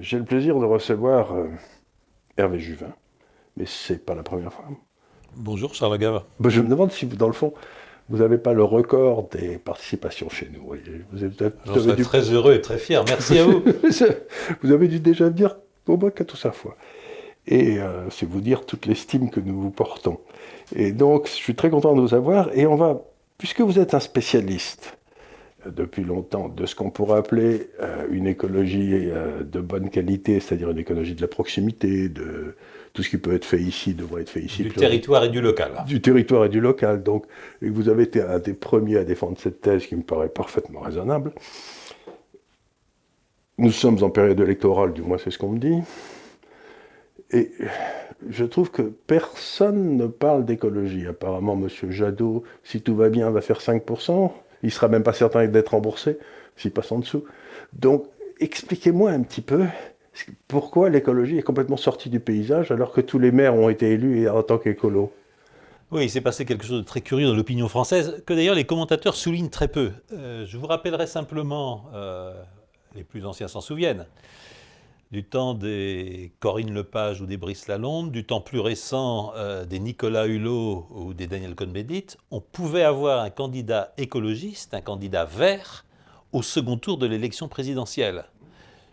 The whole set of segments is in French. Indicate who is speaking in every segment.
Speaker 1: j'ai le plaisir de recevoir euh, Hervé Juvin, mais c'est pas la première fois.
Speaker 2: Bonjour Charles Gave.
Speaker 1: Ben, je me demande si, dans le fond, vous n'avez pas le record des participations chez nous. Vous
Speaker 2: avez dû... très heureux et très fier. Merci à vous.
Speaker 1: vous avez dû déjà dire au moins quatre ou cinq fois. Et euh, c'est vous dire toute l'estime que nous vous portons. Et donc, je suis très content de vous avoir. Et on va, puisque vous êtes un spécialiste depuis longtemps de ce qu'on pourrait appeler euh, une écologie euh, de bonne qualité, c'est-à-dire une écologie de la proximité, de tout ce qui peut être fait ici devrait être fait ici.
Speaker 2: Du territoire et du local.
Speaker 1: Du territoire et du local. Donc, et vous avez été un des premiers à défendre cette thèse qui me paraît parfaitement raisonnable. Nous sommes en période électorale, du moins c'est ce qu'on me dit. Et je trouve que personne ne parle d'écologie. Apparemment, M. Jadot, si tout va bien, va faire 5% il sera même pas certain d'être remboursé s'il passe en dessous. Donc, expliquez-moi un petit peu pourquoi l'écologie est complètement sortie du paysage alors que tous les maires ont été élus en tant qu'écolo.
Speaker 2: Oui, il s'est passé quelque chose de très curieux dans l'opinion française, que d'ailleurs les commentateurs soulignent très peu. Euh, je vous rappellerai simplement, euh, les plus anciens s'en souviennent, du temps des Corinne Lepage ou des Brice Lalonde, du temps plus récent euh, des Nicolas Hulot ou des Daniel Cohn-Bendit, on pouvait avoir un candidat écologiste, un candidat vert, au second tour de l'élection présidentielle.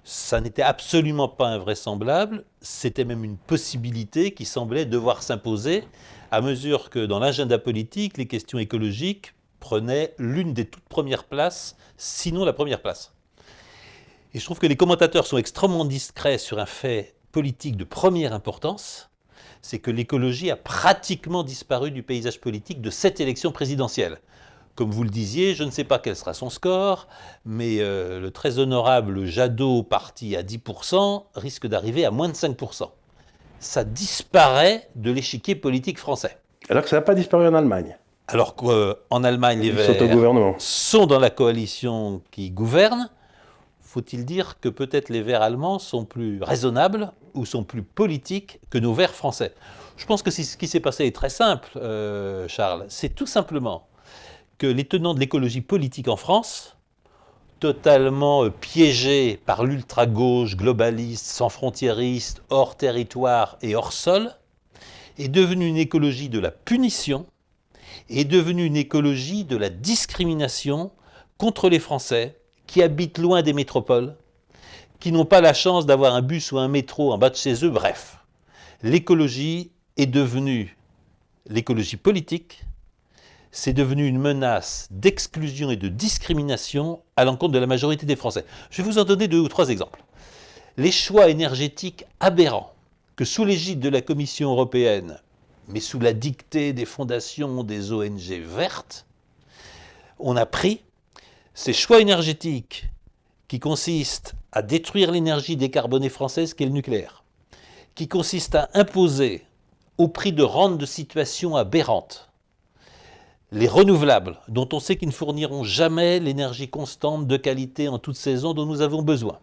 Speaker 2: Ça n'était absolument pas invraisemblable, c'était même une possibilité qui semblait devoir s'imposer à mesure que dans l'agenda politique, les questions écologiques prenaient l'une des toutes premières places, sinon la première place. Et je trouve que les commentateurs sont extrêmement discrets sur un fait politique de première importance, c'est que l'écologie a pratiquement disparu du paysage politique de cette élection présidentielle. Comme vous le disiez, je ne sais pas quel sera son score, mais euh, le très honorable Jadot, parti à 10%, risque d'arriver à moins de 5%. Ça disparaît de l'échiquier politique français.
Speaker 1: Alors que ça n'a pas disparu en Allemagne.
Speaker 2: Alors qu'en Allemagne, les Verts sont dans la coalition qui gouverne, faut-il dire que peut-être les Verts allemands sont plus raisonnables ou sont plus politiques que nos Verts français? Je pense que ce qui s'est passé est très simple, euh, Charles. C'est tout simplement que les tenants de l'écologie politique en France, totalement euh, piégés par l'ultra-gauche globaliste, sans frontiériste, hors territoire et hors sol, est devenue une écologie de la punition, est devenue une écologie de la discrimination contre les Français, qui habitent loin des métropoles, qui n'ont pas la chance d'avoir un bus ou un métro en bas de chez eux, bref. L'écologie est devenue, l'écologie politique, c'est devenu une menace d'exclusion et de discrimination à l'encontre de la majorité des Français. Je vais vous en donner deux ou trois exemples. Les choix énergétiques aberrants que sous l'égide de la Commission européenne, mais sous la dictée des fondations des ONG vertes, on a pris ces choix énergétiques qui consistent à détruire l'énergie décarbonée française qui est le nucléaire, qui consistent à imposer au prix de rente de situation aberrante les renouvelables, dont on sait qu'ils ne fourniront jamais l'énergie constante de qualité en toute saison dont nous avons besoin.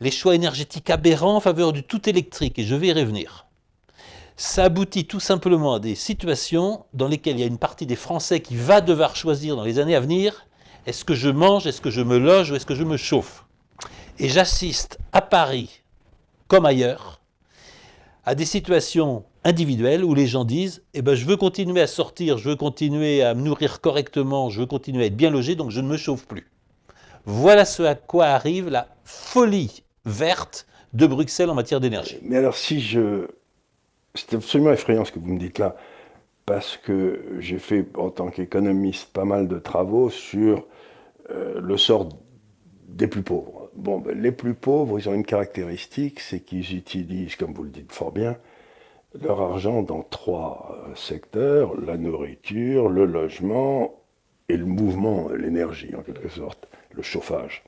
Speaker 2: Les choix énergétiques aberrants en faveur du tout électrique, et je vais y revenir. Ça aboutit tout simplement à des situations dans lesquelles il y a une partie des Français qui va devoir choisir dans les années à venir est-ce que je mange, est-ce que je me loge ou est-ce que je me chauffe? Et j'assiste à Paris, comme ailleurs, à des situations individuelles où les gens disent eh ben, je veux continuer à sortir, je veux continuer à me nourrir correctement, je veux continuer à être bien logé, donc je ne me chauffe plus. Voilà ce à quoi arrive la folie verte de Bruxelles en matière d'énergie.
Speaker 1: Mais alors, si je c'est absolument effrayant ce que vous me dites là, parce que j'ai fait en tant qu'économiste pas mal de travaux sur euh, le sort des plus pauvres. Bon, ben, les plus pauvres, ils ont une caractéristique, c'est qu'ils utilisent, comme vous le dites fort bien, leur argent dans trois euh, secteurs, la nourriture, le logement et le mouvement, l'énergie en quelque sorte, le chauffage.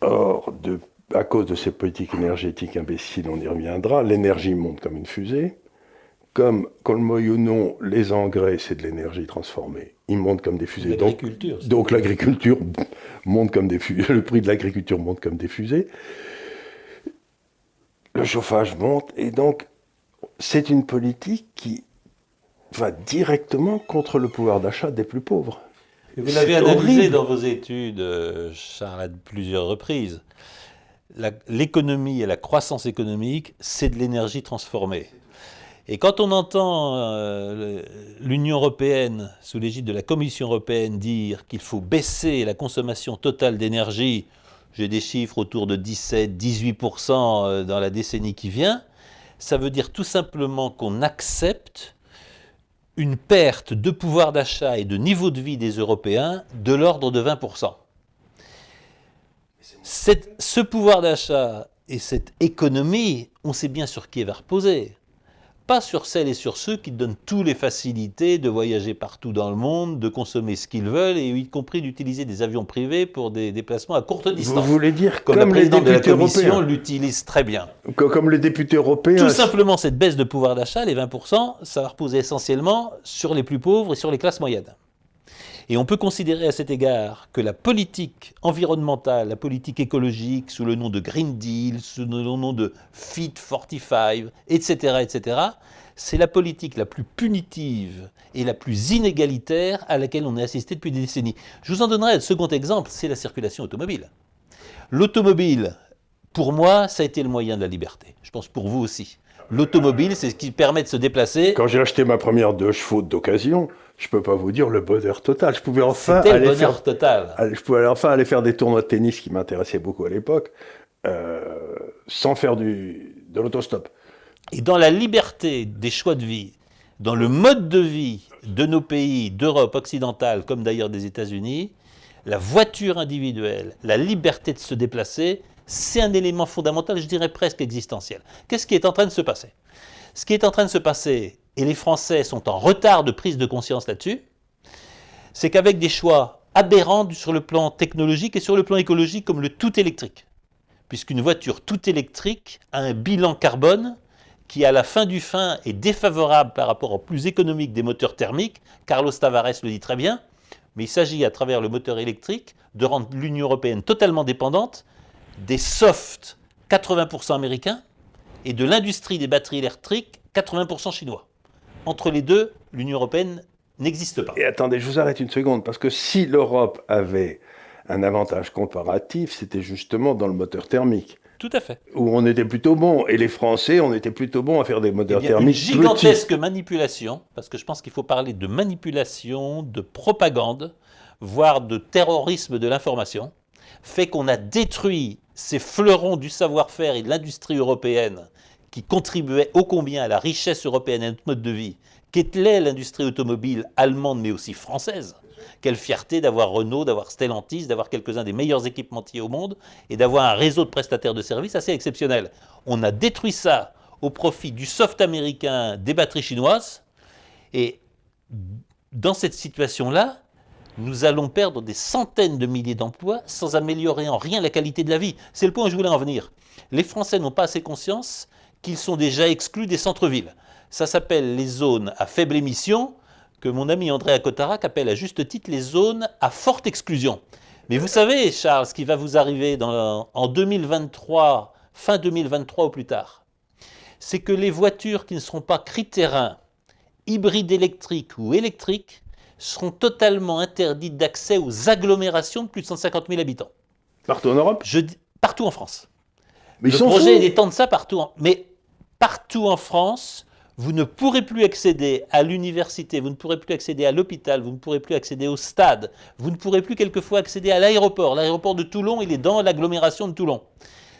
Speaker 1: Or, de à cause de ces politiques énergétiques imbéciles, on y reviendra, l'énergie monte comme une fusée. Comme, qu'on le ou non, les engrais, c'est de l'énergie transformée. Ils montent comme des fusées. Donc, donc l'agriculture monte comme des fusées. Le prix de l'agriculture monte comme des fusées. Le chauffage monte. Et donc, c'est une politique qui va directement contre le pouvoir d'achat des plus pauvres.
Speaker 2: vous l'avez analysé dans vos études, euh, Charles, à plusieurs reprises. L'économie et la croissance économique, c'est de l'énergie transformée. Et quand on entend euh, l'Union européenne, sous l'égide de la Commission européenne, dire qu'il faut baisser la consommation totale d'énergie, j'ai des chiffres autour de 17-18% euh, dans la décennie qui vient, ça veut dire tout simplement qu'on accepte une perte de pouvoir d'achat et de niveau de vie des Européens de l'ordre de 20%. Ce pouvoir d'achat et cette économie, on sait bien sur qui elle va reposer pas sur celles et sur ceux qui donnent toutes les facilités de voyager partout dans le monde, de consommer ce qu'ils veulent, et y compris d'utiliser des avions privés pour des déplacements à courte distance.
Speaker 1: Vous voulez dire comme, les députés européens
Speaker 2: l'utilisent très bien.
Speaker 1: Comme les députés européens.
Speaker 2: Tout simplement, cette baisse de pouvoir d'achat, les 20%, ça va reposer essentiellement sur les plus pauvres et sur les classes moyennes. Et on peut considérer à cet égard que la politique environnementale, la politique écologique, sous le nom de Green Deal, sous le nom de Fit 45, etc., etc., c'est la politique la plus punitive et la plus inégalitaire à laquelle on est assisté depuis des décennies. Je vous en donnerai un second exemple, c'est la circulation automobile. L'automobile, pour moi, ça a été le moyen de la liberté. Je pense pour vous aussi. L'automobile, c'est ce qui permet de se déplacer.
Speaker 1: Quand j'ai acheté ma première deux chevaux d'occasion, je peux pas vous dire le bonheur total. Je pouvais enfin aller
Speaker 2: le bonheur faire, total.
Speaker 1: Je pouvais enfin aller faire des tournois de tennis qui m'intéressaient beaucoup à l'époque, euh, sans faire du, de l'autostop.
Speaker 2: Et dans la liberté des choix de vie, dans le mode de vie de nos pays d'Europe occidentale, comme d'ailleurs des États-Unis, la voiture individuelle, la liberté de se déplacer, c'est un élément fondamental, je dirais presque existentiel. Qu'est-ce qui est en train de se passer? Ce qui est en train de se passer, et les Français sont en retard de prise de conscience là-dessus, c'est qu'avec des choix aberrants sur le plan technologique et sur le plan écologique comme le tout électrique, puisqu'une voiture tout électrique a un bilan carbone qui à la fin du fin est défavorable par rapport au plus économique des moteurs thermiques, Carlos Tavares le dit très bien, mais il s'agit à travers le moteur électrique de rendre l'Union européenne totalement dépendante des softs 80% américains et de l'industrie des batteries électriques 80% chinois entre les deux, l'Union européenne n'existe pas.
Speaker 1: Et attendez, je vous arrête une seconde, parce que si l'Europe avait un avantage comparatif, c'était justement dans le moteur thermique.
Speaker 2: Tout à fait.
Speaker 1: Où on était plutôt bon. Et les Français, on était plutôt bon à faire des moteurs eh thermiques.
Speaker 2: Une gigantesque manipulation, parce que je pense qu'il faut parler de manipulation, de propagande, voire de terrorisme de l'information, fait qu'on a détruit ces fleurons du savoir-faire et de l'industrie européenne qui contribuait ô combien à la richesse européenne et à notre mode de vie, qu'était l'industrie automobile allemande mais aussi française. Quelle fierté d'avoir Renault, d'avoir Stellantis, d'avoir quelques-uns des meilleurs équipementiers au monde et d'avoir un réseau de prestataires de services assez exceptionnel. On a détruit ça au profit du soft américain des batteries chinoises et dans cette situation-là, nous allons perdre des centaines de milliers d'emplois sans améliorer en rien la qualité de la vie. C'est le point où je voulais en venir. Les Français n'ont pas assez conscience qu'ils sont déjà exclus des centres-villes. Ça s'appelle les zones à faible émission, que mon ami André Acotarac appelle à juste titre les zones à forte exclusion. Mais vous savez, Charles, ce qui va vous arriver en 2023, fin 2023 ou plus tard, c'est que les voitures qui ne seront pas critérins, hybrides électriques ou électriques, seront totalement interdites d'accès aux agglomérations de plus de 150 000 habitants.
Speaker 1: Partout en Europe?
Speaker 2: Partout en France. Mais le projet est de ça partout. Mais partout en France, vous ne pourrez plus accéder à l'université, vous ne pourrez plus accéder à l'hôpital, vous ne pourrez plus accéder au stade, vous ne pourrez plus quelquefois accéder à l'aéroport. L'aéroport de Toulon, il est dans l'agglomération de Toulon.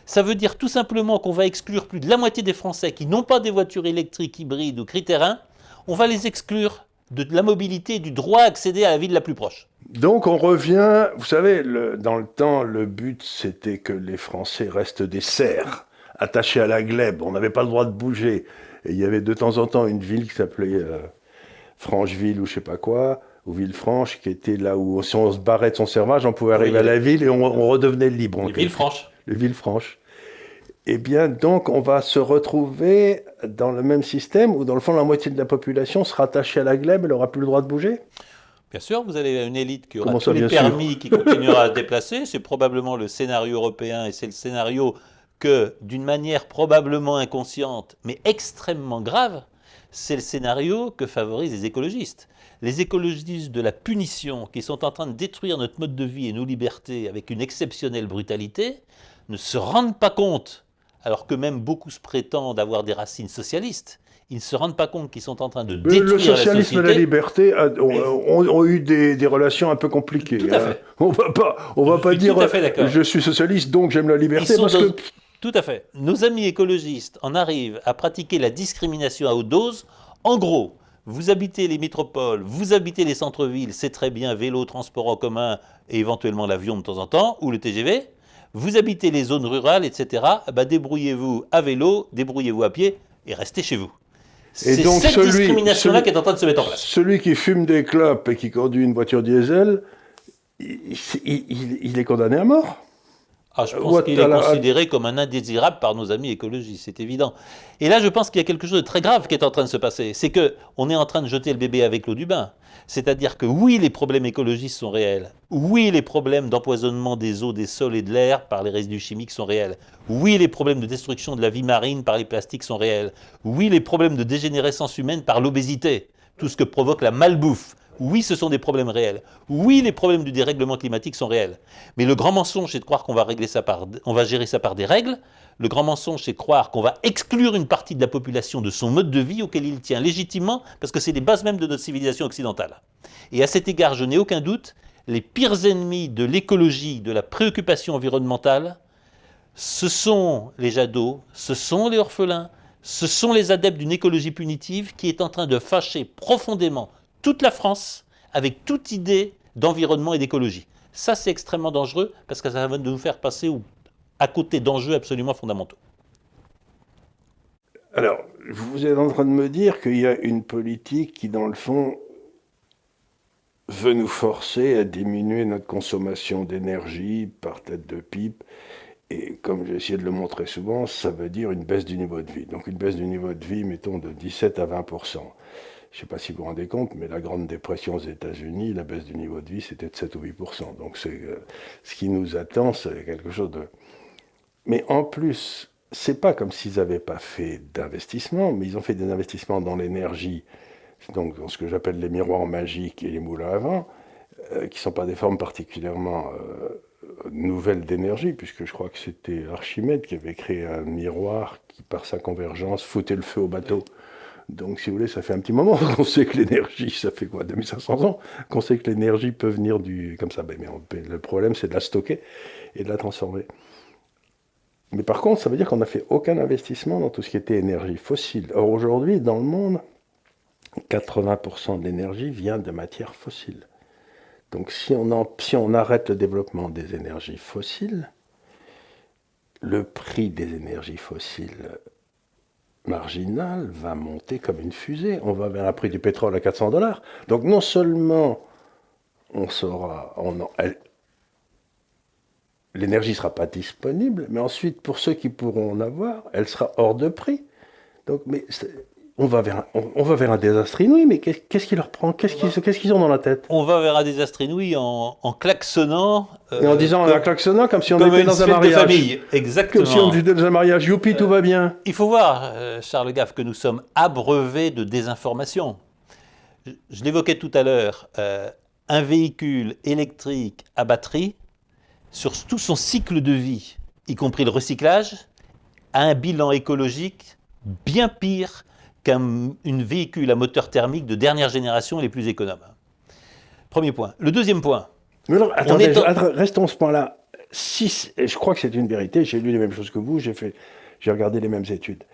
Speaker 2: Ça veut dire tout simplement qu'on va exclure plus de la moitié des Français qui n'ont pas des voitures électriques, hybrides ou critérins. On va les exclure de la mobilité du droit à accéder à la ville la plus proche.
Speaker 1: Donc on revient, vous savez, dans le temps, le but c'était que les Français restent des cerfs attachés à la glèbe. On n'avait pas le droit de bouger. Et il y avait de temps en temps une ville qui s'appelait euh, Francheville ou je sais pas quoi, ou Villefranche, qui était là où si on se barrait de son servage, on pouvait arriver à la ville et on, redevenait libre.
Speaker 2: Les Villefranche.
Speaker 1: Les Villefranche. Eh bien, donc, on va se retrouver dans le même système où, dans le fond, la moitié de la population sera attachée à la glèbe, elle n'aura plus le droit de bouger
Speaker 2: Bien sûr, vous avez une élite qui aura tous les permis, qui continuera à se déplacer. C'est probablement le scénario européen et c'est le scénario que, d'une manière probablement inconsciente, mais extrêmement grave, c'est le scénario que favorisent les écologistes. Les écologistes de la punition, qui sont en train de détruire notre mode de vie et nos libertés avec une exceptionnelle brutalité, ne se rendent pas compte, alors que même beaucoup se prétendent avoir des racines socialistes, ils ne se rendent pas compte qu'ils sont en train de détruire
Speaker 1: le socialisme
Speaker 2: et
Speaker 1: la liberté ont, eu des, relations un peu compliquées.
Speaker 2: Tout à hein. fait.
Speaker 1: On va pas, on va pas dire je suis socialiste donc j'aime la liberté parce que
Speaker 2: tout à fait. Nos amis écologistes en arrivent à pratiquer la discrimination à haute dose. En gros, vous habitez les métropoles, vous habitez les centres-villes, c'est très bien, vélo, transport en commun et éventuellement l'avion de temps en temps, ou le TGV. Vous habitez les zones rurales, etc. Bah, débrouillez-vous à vélo, débrouillez-vous à pied et restez chez vous. C'est cette discrimination-là qui est en train de se mettre en place.
Speaker 1: Celui qui fume des clopes et qui conduit une voiture diesel, il est condamné à mort.
Speaker 2: Ah, je pense qu'il est considéré comme un indésirable par nos amis écologistes, c'est évident. Et là, je pense qu'il y a quelque chose de très grave qui est en train de se passer. C'est que on est en train de jeter le bébé avec l'eau du bain. C'est-à-dire que oui, les problèmes écologistes sont réels. Oui, les problèmes d'empoisonnement des eaux, des sols et de l'air par les résidus chimiques sont réels. Oui, les problèmes de destruction de la vie marine par les plastiques sont réels. Oui, les problèmes de dégénérescence humaine par l'obésité, tout ce que provoque la malbouffe, oui, ce sont des problèmes réels. Oui, les problèmes du dérèglement climatique sont réels. Mais le grand mensonge, c'est de croire qu'on va, régler ça par, gérer ça par des règles. Le grand mensonge, c'est de croire qu'on va exclure une partie de la population de son mode de vie auquel il tient légitimement, parce que c'est les bases même de notre civilisation occidentale. Et à cet égard, je n'ai aucun doute, les pires ennemis de l'écologie, de la préoccupation environnementale, ce sont les jadot, ce sont les orphelins, ce sont les adeptes d'une écologie punitive qui est en train de fâcher profondément toute la France avec toute idée d'environnement et d'écologie. Ça, c'est extrêmement dangereux parce que ça va nous faire passer à côté d'enjeux absolument fondamentaux.
Speaker 1: Alors, vous êtes en train de me dire qu'il y a une politique qui, dans le fond, veut nous forcer à diminuer notre consommation d'énergie par tête de pipe. Et comme j'ai essayé de le montrer souvent, ça veut dire une baisse du niveau de vie. Donc une baisse du niveau de vie, mettons, de 17 à 20 je ne sais pas si vous vous rendez compte, mais la Grande Dépression aux États-Unis, la baisse du niveau de vie, c'était de 7 ou 8% Donc euh, ce qui nous attend, c'est quelque chose de. Mais en plus, c'est pas comme s'ils n'avaient pas fait d'investissement, mais ils ont fait des investissements dans l'énergie, donc dans ce que j'appelle les miroirs magiques et les moulins à vent, euh, qui ne sont pas des formes particulièrement euh, nouvelles d'énergie, puisque je crois que c'était Archimède qui avait créé un miroir qui, par sa convergence, foutait le feu au bateau. Donc, si vous voulez, ça fait un petit moment qu'on sait que l'énergie, ça fait quoi, 2500 ans, qu'on sait que l'énergie peut venir du. comme ça. Ben, mais le problème, c'est de la stocker et de la transformer. Mais par contre, ça veut dire qu'on n'a fait aucun investissement dans tout ce qui était énergie fossile. Or, aujourd'hui, dans le monde, 80% de l'énergie vient de matières fossiles. Donc, si on, si on arrête le développement des énergies fossiles, le prix des énergies fossiles marginal va monter comme une fusée. On va vers un prix du pétrole à 400 dollars. Donc non seulement on sera, l'énergie ne sera pas disponible, mais ensuite pour ceux qui pourront en avoir, elle sera hors de prix. Donc, mais on va vers un, on, va vers un désastre inouï, mais qu'est-ce qui leur prend? Qu'est-ce qu'ils ont dans la tête?
Speaker 2: On va vers un désastre inouï en, en klaxonnant.
Speaker 1: et en disant en klaxonnant comme si on était dans un mariage. De famille.
Speaker 2: Exactement.
Speaker 1: Comme si on était dans un mariage. Youpi, tout va bien.
Speaker 2: Il faut voir, euh, Charles Gaff, que nous sommes abreuvés de désinformation. Je, l'évoquais tout à l'heure. Euh, un véhicule électrique à batterie, sur tout son cycle de vie, y compris le recyclage, a un bilan écologique bien pire qu'un véhicule à moteur thermique de dernière génération les plus économes. Premier point. Le deuxième point.
Speaker 1: Mais attendez, restons ce point-là. Si, je crois que c'est une vérité, j'ai lu les mêmes choses que vous, j'ai fait, j'ai regardé les mêmes études.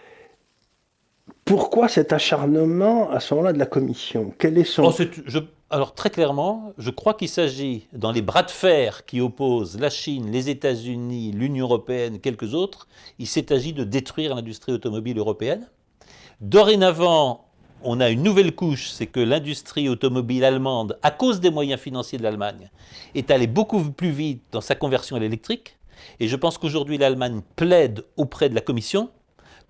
Speaker 1: Pourquoi cet acharnement à ce moment-là de la commission? Quel est son...
Speaker 2: Oh, alors très clairement, je crois qu'il s'agit, dans les bras de fer qui opposent la Chine, les États-Unis, l'Union européenne, quelques autres, il s'est agi de détruire l'industrie automobile européenne. Dorénavant, on a une nouvelle couche, c'est que l'industrie automobile allemande, à cause des moyens financiers de l'Allemagne, est allée beaucoup plus vite dans sa conversion à l'électrique. Et je pense qu'aujourd'hui, l'Allemagne plaide auprès de la Commission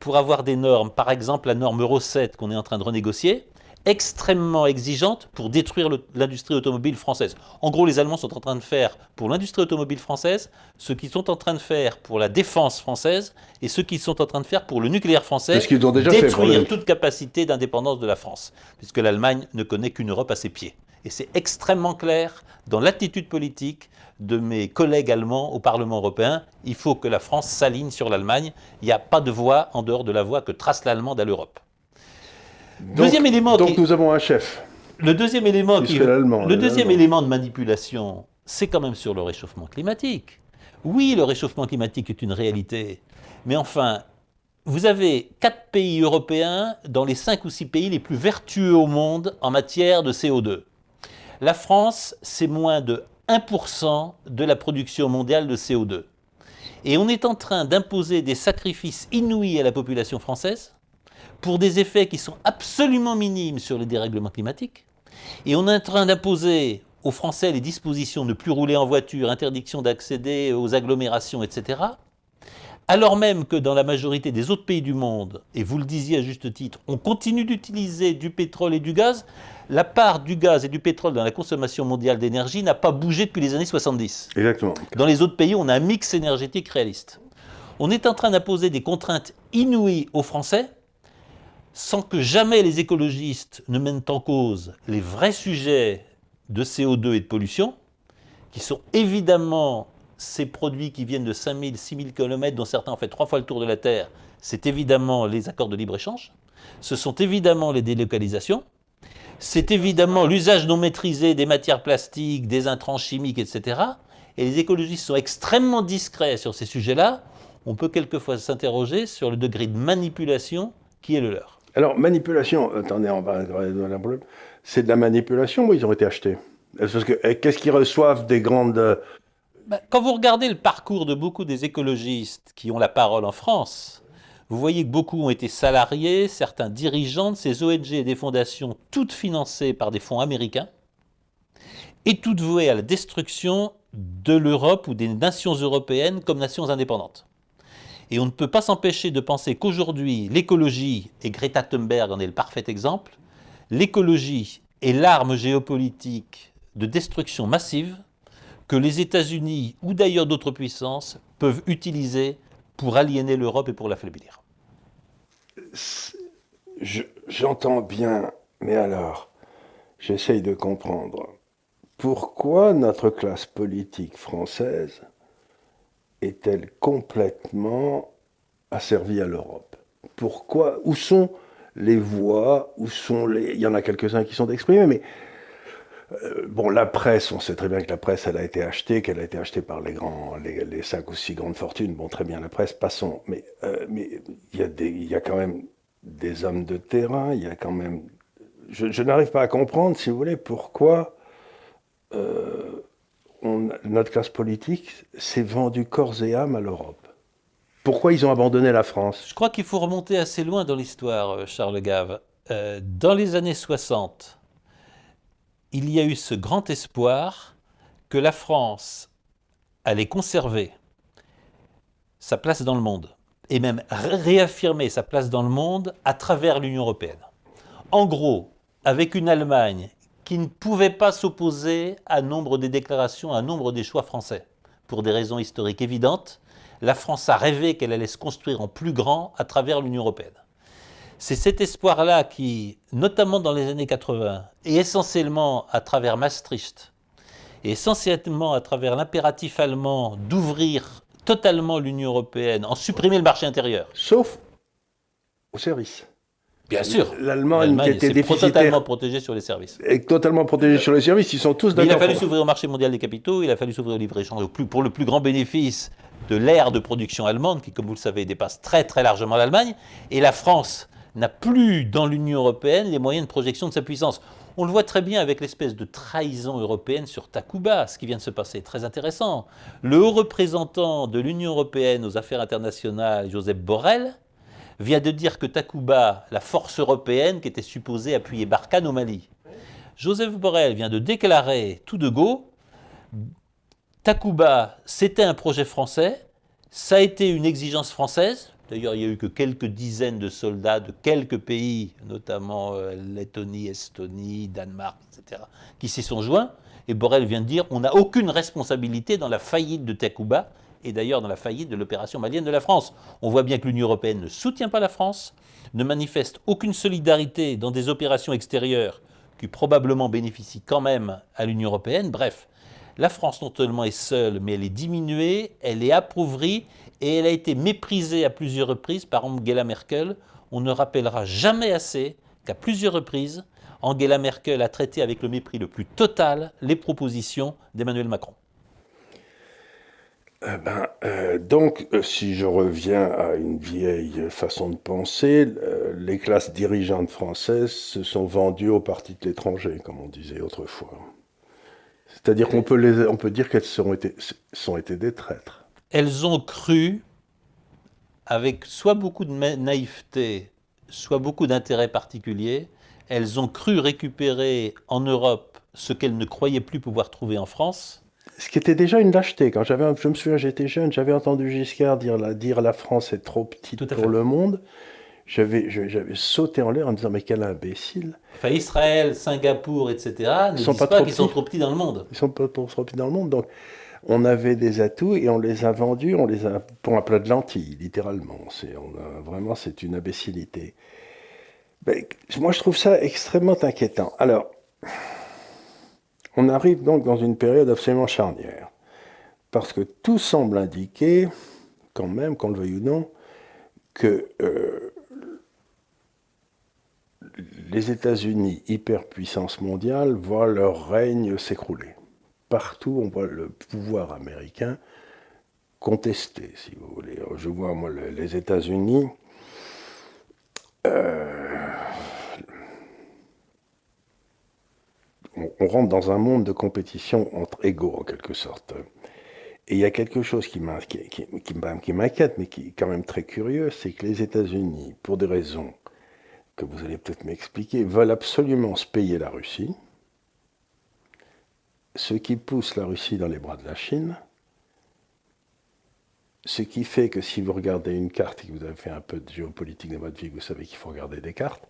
Speaker 2: pour avoir des normes, par exemple la norme Euro 7 qu'on est en train de renégocier, extrêmement exigeante pour détruire l'industrie automobile française. En gros, les Allemands sont en train de faire pour l'industrie automobile française ce qu'ils sont en train de faire pour la défense française et ce qu'ils sont en train de faire pour le nucléaire français,
Speaker 1: ont déjà
Speaker 2: détruire toute capacité d'indépendance de la France, puisque l'Allemagne ne connaît qu'une Europe à ses pieds. Et c'est extrêmement clair dans l'attitude politique de mes collègues allemands au Parlement européen. Il faut que la France s'aligne sur l'Allemagne. Il n'y a pas de voie en dehors de la voie que trace l'Allemand à l'Europe.
Speaker 1: Deuxième élément. Donc nous avons un chef.
Speaker 2: Le deuxième élément, qui, le deuxième élément de manipulation, c'est quand même sur le réchauffement climatique. Oui, le réchauffement climatique est une réalité, mais enfin, vous avez quatre pays européens dans les cinq ou six pays les plus vertueux au monde en matière de CO2. La France, c'est moins de 1% de la production mondiale de CO2. Et on est en train d'imposer des sacrifices inouïs à la population française pour des effets qui sont absolument minimes sur les dérèglements climatiques. Et on est en train d'imposer aux Français les dispositions de ne plus rouler en voiture, interdiction d'accéder aux agglomérations, etc. Alors même que dans la majorité des autres pays du monde, et vous le disiez à juste titre, on continue d'utiliser du pétrole et du gaz, la part du gaz et du pétrole dans la consommation mondiale d'énergie n'a pas bougé depuis les années 70.
Speaker 1: Exactement.
Speaker 2: Dans les autres pays, on a un mix énergétique réaliste. On est en train d'imposer des contraintes inouïes aux Français sans que jamais les écologistes ne mènent en cause les vrais sujets de CO2 et de pollution, qui sont évidemment ces produits qui viennent de 5000, 6000 km, dont certains ont fait trois fois le tour de la Terre, c'est évidemment les accords de libre-échange, ce sont évidemment les délocalisations, c'est évidemment l'usage non maîtrisé des matières plastiques, des intrants chimiques, etc. Et les écologistes sont extrêmement discrets sur ces sujets-là. On peut quelquefois s'interroger sur le degré de manipulation qui est le leur.
Speaker 1: Alors, manipulation, attendez, on va c'est de la manipulation ou ils ont été achetés? Parce que eh, qu'est-ce qu'ils reçoivent des grandes. Euh,
Speaker 2: bah, quand vous regardez le parcours de beaucoup des écologistes qui ont la parole en France, vous voyez que beaucoup ont été salariés, certains dirigeants de ces ONG et des fondations, toutes financées par des fonds américains, et toutes vouées à la destruction de l'Europe ou des nations européennes comme nations indépendantes. Et on ne peut pas s'empêcher de penser qu'aujourd'hui, l'écologie, et Greta Thunberg en est le parfait exemple, l'écologie est l'arme géopolitique de destruction massive que les États-Unis ou d'ailleurs d'autres puissances peuvent utiliser pour aliéner l'Europe et pour l'affaiblir.
Speaker 1: J'entends bien, mais alors, j'essaye de comprendre pourquoi notre classe politique française est-elle complètement asservie à l'Europe? Pourquoi? Où sont les voix? Où sont les? Il y en a quelques-uns qui sont exprimés, mais euh, bon, la presse, on sait très bien que la presse, elle a été achetée, qu'elle a été achetée par les grands, les, cinq ou six grandes fortunes. Bon, très bien, la presse, passons. Mais euh, mais il y a y a quand même des hommes de terrain. Il y a quand même. Je, n'arrive pas à comprendre, si vous voulez, pourquoi. Euh, notre classe politique s'est vendue corps et âme à l'Europe. Pourquoi ils ont abandonné la France?
Speaker 2: Je crois qu'il faut remonter assez loin dans l'histoire, euh, Charles Gave. Euh, dans les années 60, il y a eu ce grand espoir que la France allait conserver sa place dans le monde et même réaffirmer sa place dans le monde à travers l'Union européenne. En gros, avec une Allemagne qui ne pouvait pas s'opposer à nombre des déclarations, à nombre des choix français. Pour des raisons historiques évidentes, la France a rêvé qu'elle allait se construire en plus grand à travers l'Union européenne. C'est cet espoir-là qui, notamment dans les années 80, et essentiellement à travers Maastricht, et essentiellement à travers l'impératif allemand d'ouvrir totalement l'Union européenne, en supprimer le marché intérieur.
Speaker 1: Sauf au service.
Speaker 2: Bien sûr.
Speaker 1: L'Allemagne qui était déficitaire.
Speaker 2: totalement protégée sur les services.
Speaker 1: Et totalement protégée sur les services, ils sont tous d'accord.
Speaker 2: Il a fallu s'ouvrir au marché mondial des capitaux, il a fallu s'ouvrir au libre-échange pour le plus grand bénéfice de l'ère de production allemande, qui, comme vous le savez, dépasse très très largement l'Allemagne. Et la France n'a plus dans l'Union européenne les moyens de projection de sa puissance. On le voit très bien avec l'espèce de trahison européenne sur Takuba, ce qui vient de se passer, très intéressant. Le haut représentant de l'Union européenne aux affaires internationales, Joseph Borrell, vient de dire que Takuba, la force européenne qui était supposée appuyer Barkhane au Mali, Joseph Borrell vient de déclarer tout de go, Takuba, c'était un projet français, ça a été une exigence française, D'ailleurs, il n'y a eu que quelques dizaines de soldats de quelques pays, notamment euh, Lettonie, Estonie, Danemark, etc., qui s'y sont joints. Et Borrell vient de dire on n'a aucune responsabilité dans la faillite de Takuba et d'ailleurs dans la faillite de l'opération malienne de la France. On voit bien que l'Union européenne ne soutient pas la France, ne manifeste aucune solidarité dans des opérations extérieures qui probablement bénéficient quand même à l'Union européenne. Bref, la France non seulement est seule, mais elle est diminuée, elle est appauvrie et elle a été méprisée à plusieurs reprises par Angela Merkel. On ne rappellera jamais assez qu'à plusieurs reprises, Angela Merkel a traité avec le mépris le plus total les propositions d'Emmanuel Macron.
Speaker 1: Eh ben, euh, donc, euh, si je reviens à une vieille façon de penser, euh, les classes dirigeantes françaises se sont vendues au parti de l'étranger, comme on disait autrefois. C'est-à-dire qu'on peut dire qu'elles sont été, sont été des traîtres.
Speaker 2: Elles ont cru, avec soit beaucoup de naïveté, soit beaucoup d'intérêt particulier, elles ont cru récupérer en Europe ce qu'elles ne croyaient plus pouvoir trouver en France.
Speaker 1: Ce qui était déjà une lâcheté. Quand j'avais, je me souviens, j'étais jeune, j'avais entendu Giscard dire la, dire la France est trop petite pour le monde j'avais, j'avais sauté en l'air en disant mais quel imbécile.
Speaker 2: Enfin, Israël, Singapour, etc. ne sont pas, qu'ils sont trop petits dans le monde.
Speaker 1: Ils sont pas trop petits dans le monde. Donc on avait des atouts et on les a vendus, on les a pour un plat de lentilles, littéralement. C'est, on a, vraiment, c'est une imbécilité. Ben, moi, je trouve ça extrêmement inquiétant. Alors, on arrive donc dans une période absolument charnière. Parce que tout semble indiquer, quand même, qu'on le veuille ou non, que euh, les États-Unis, hyperpuissance mondiale, voient leur règne s'écrouler. Partout, on voit le pouvoir américain contesté, si vous voulez. Je vois, moi, les États-Unis. Euh, on, rentre dans un monde de compétition entre égaux, en quelque sorte. Et il y a quelque chose qui m'inquiète, mais qui est quand même très curieux, c'est que les États-Unis, pour des raisons que vous allez peut-être m'expliquer, veulent absolument se payer la Russie, ce qui pousse la Russie dans les bras de la Chine, ce qui fait que si vous regardez une carte et que vous avez fait un peu de géopolitique dans votre vie, vous savez qu'il faut regarder des cartes,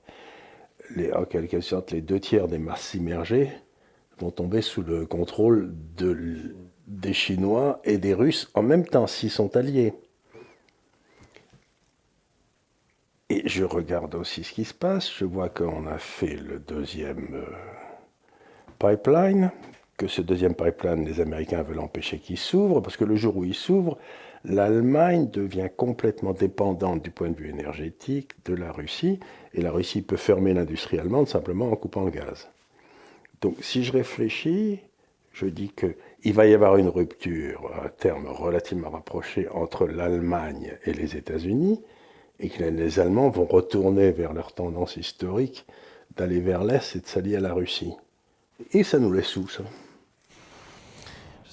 Speaker 1: les, en quelque sorte, les deux tiers des masses immergées vont tomber sous le contrôle de, des Chinois et des Russes en même temps, s'ils sont alliés. Et je regarde aussi ce qui se passe. Je vois qu'on a fait le deuxième euh, pipeline, que ce deuxième pipeline, les Américains veulent empêcher qu'il s'ouvre, parce que le jour où il s'ouvre, l'Allemagne devient complètement dépendante du point de vue énergétique de la Russie, et la Russie peut fermer l'industrie allemande simplement en coupant le gaz. Donc si je réfléchis, je dis qu'il va y avoir une rupture à terme relativement rapproché entre l'Allemagne et les États-Unis, et que les Allemands vont retourner vers leur tendance historique d'aller vers l'Est et de s'allier à la Russie. Et ça nous laisse où, ça?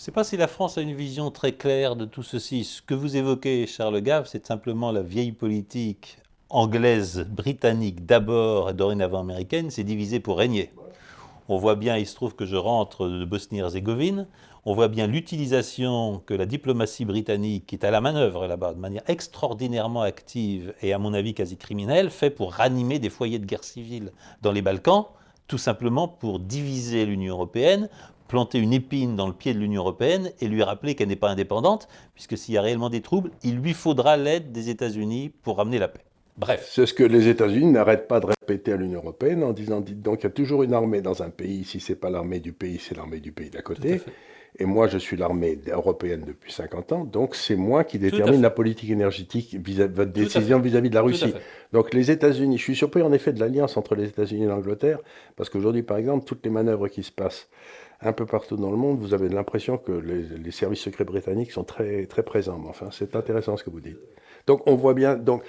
Speaker 2: Ne sais pas si la France a une vision très claire de tout ceci. Ce que vous évoquez, Charles Gave, c'est simplement la vieille politique anglaise, britannique d'abord et dorénavant américaine, c'est divisé pour régner. On voit bien, il se trouve que je rentre de Bosnie-Herzégovine, on voit bien l'utilisation que la diplomatie britannique, qui est à la manœuvre là-bas de manière extraordinairement active et à mon avis quasi criminelle, fait pour ranimer des foyers de guerre civile dans les Balkans, tout simplement pour diviser l'Union européenne, planter une épine dans le pied de l'Union européenne et lui rappeler qu'elle n'est pas indépendante, puisque s'il y a réellement des troubles, il lui faudra l'aide des États-Unis pour ramener la paix. Bref.
Speaker 1: C'est ce que les États-Unis n'arrêtent pas de répéter à l'Union européenne en disant donc il y a toujours une armée dans un pays, si ce n'est pas l'armée du pays, c'est l'armée du pays d'à côté. Et moi, je suis l'armée européenne depuis 50 ans, donc c'est moi qui détermine la politique énergétique, votre décision vis-à-vis de la Russie. Donc les États-Unis, je suis surpris en effet de l'alliance entre les États-Unis et l'Angleterre, parce qu'aujourd'hui, par exemple, toutes les manœuvres qui se passent un peu partout dans le monde, vous avez l'impression que les, services secrets britanniques sont très, très présents. Enfin, c'est intéressant ce que vous dites. Donc on voit bien, donc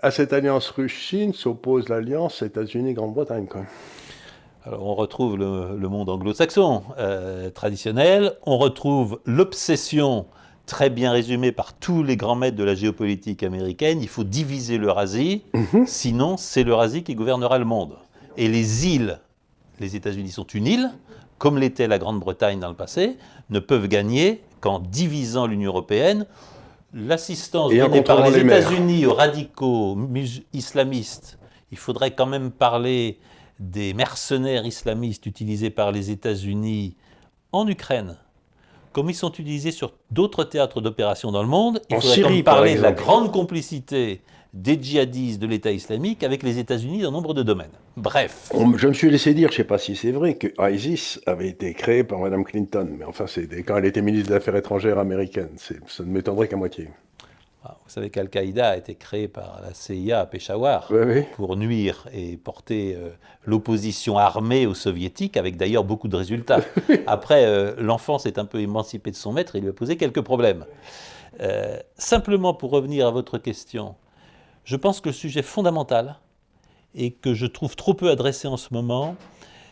Speaker 1: à cette alliance russe-Chine s'oppose l'alliance États-Unis-Grande-Bretagne.
Speaker 2: Alors on retrouve le, monde anglo-saxon euh, traditionnel, on retrouve l'obsession très bien résumée par tous les grands maîtres de la géopolitique américaine, il faut diviser l'Eurasie, mhm. sinon c'est l'Eurasie qui gouvernera le monde. Et les îles, les États-Unis sont une île, comme l'était la Grande-Bretagne dans le passé, ne peuvent gagner qu'en divisant l'Union européenne. L'assistance donnée par les, États-Unis aux radicaux islamistes, il faudrait quand même parler des mercenaires islamistes utilisés par les États-Unis en Ukraine, comme ils sont utilisés sur d'autres théâtres d'opération dans le monde, il faudrait parler de la grande complicité des djihadistes de l'État islamique avec les États-Unis dans nombre de domaines. Bref.
Speaker 1: je me suis laissé dire, je ne sais pas si c'est vrai, que ISIS avait été créé par Mme Clinton, mais enfin, c'est quand elle était ministre des Affaires étrangères américaine. Ça ne m'étonnerait qu'à moitié.
Speaker 2: Ah, vous savez qu'Al-Qaïda a été créé par la CIA à Peshawar pour nuire et porter euh, l'opposition armée aux soviétiques, avec d'ailleurs beaucoup de résultats. Après, euh, l'enfant s'est un peu émancipé de son maître et lui a posé quelques problèmes. Euh, simplement pour revenir à votre question, je pense que le sujet fondamental, et que je trouve trop peu adressé en ce moment,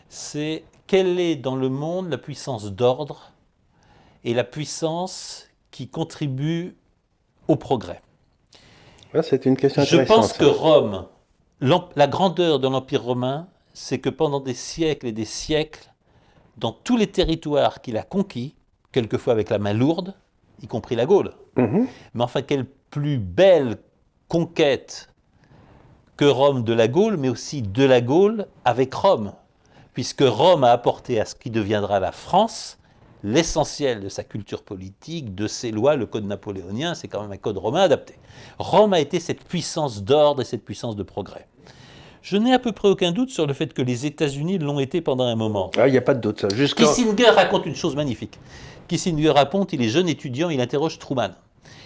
Speaker 2: c'est quelle est dans le monde la puissance d'ordre et la puissance qui contribue au progrès?
Speaker 1: c'est une question
Speaker 2: Je pense que Rome, la grandeur de l'Empire romain, c'est que pendant des siècles et des siècles, dans tous les territoires qu'il a conquis, quelquefois avec la main lourde, y compris la Gaule, mhm. mais enfin quelle plus belle conquête que Rome de la Gaule, mais aussi de la Gaule avec Rome, puisque Rome a apporté à ce qui deviendra la France l'essentiel de sa culture politique, de ses lois, le code napoléonien, c'est quand même un code romain adapté. Rome a été cette puissance d'ordre et cette puissance de progrès. Je n'ai à peu près aucun doute sur le fait que les États-Unis l'ont été pendant un moment.
Speaker 1: Ah, il n'y a pas de doute, ça.
Speaker 2: Kissinger raconte une chose magnifique. Kissinger raconte, il est jeune étudiant, il interroge Truman.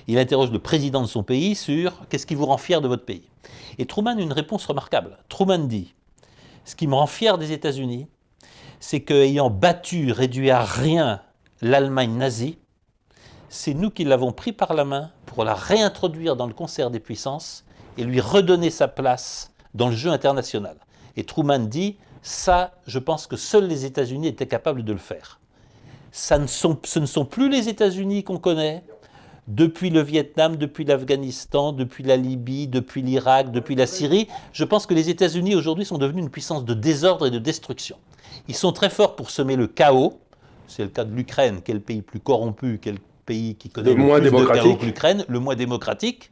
Speaker 2: Il interroge le président de son pays sur qu'est-ce qui vous rend fier de votre pays? Et Truman a une réponse remarquable. Truman dit Ce qui me rend fier des États-Unis, c'est qu'ayant battu, réduit à rien l'Allemagne nazie, c'est nous qui l'avons pris par la main pour la réintroduire dans le concert des puissances et lui redonner sa place dans le jeu international. Et Truman dit, ça, je pense que seuls les États-Unis étaient capables de le faire. Ce ne sont plus les États-Unis qu'on connaît depuis le Vietnam, depuis l'Afghanistan, depuis la Libye, depuis l'Irak, depuis la Syrie. Je pense que les États-Unis aujourd'hui sont devenus une puissance de désordre et de destruction. Ils sont très forts pour semer le chaos, c'est le cas de l'Ukraine, quel pays plus corrompu, quel pays qui connaît le, moins plus démocratique. de l'Ukraine, le moins démocratique.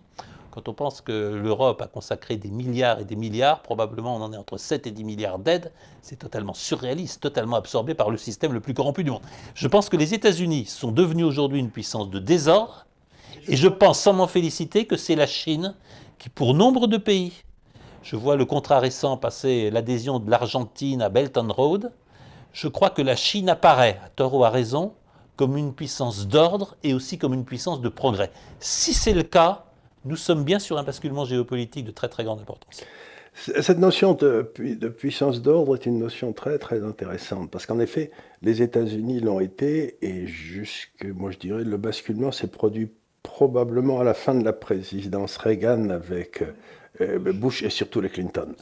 Speaker 2: Quand on pense que l'Europe a consacré des milliards et des milliards, probablement on en est entre 7 et 10 milliards d'aides, c'est totalement surréaliste, totalement absorbé par le système le plus corrompu du monde. Je pense que les États-Unis sont devenus aujourd'hui une puissance de désordre, et je pense, sans m'en féliciter, que c'est la Chine qui, pour nombre de pays, je vois le contrat récent passer l'adhésion de l'Argentine à Belt and Road, je crois que la Chine apparaît, à tort ou raison, comme une puissance d'ordre et aussi comme une puissance de progrès. Si c'est le cas, nous sommes bien sur un basculement géopolitique de très très grande importance.
Speaker 1: Cette notion de, puissance d'ordre est une notion très très intéressante parce qu'en effet, les États-Unis l'ont été et jusque, moi je dirais, le basculement s'est produit probablement à la fin de la présidence Reagan avec euh, Bush et surtout les Clinton.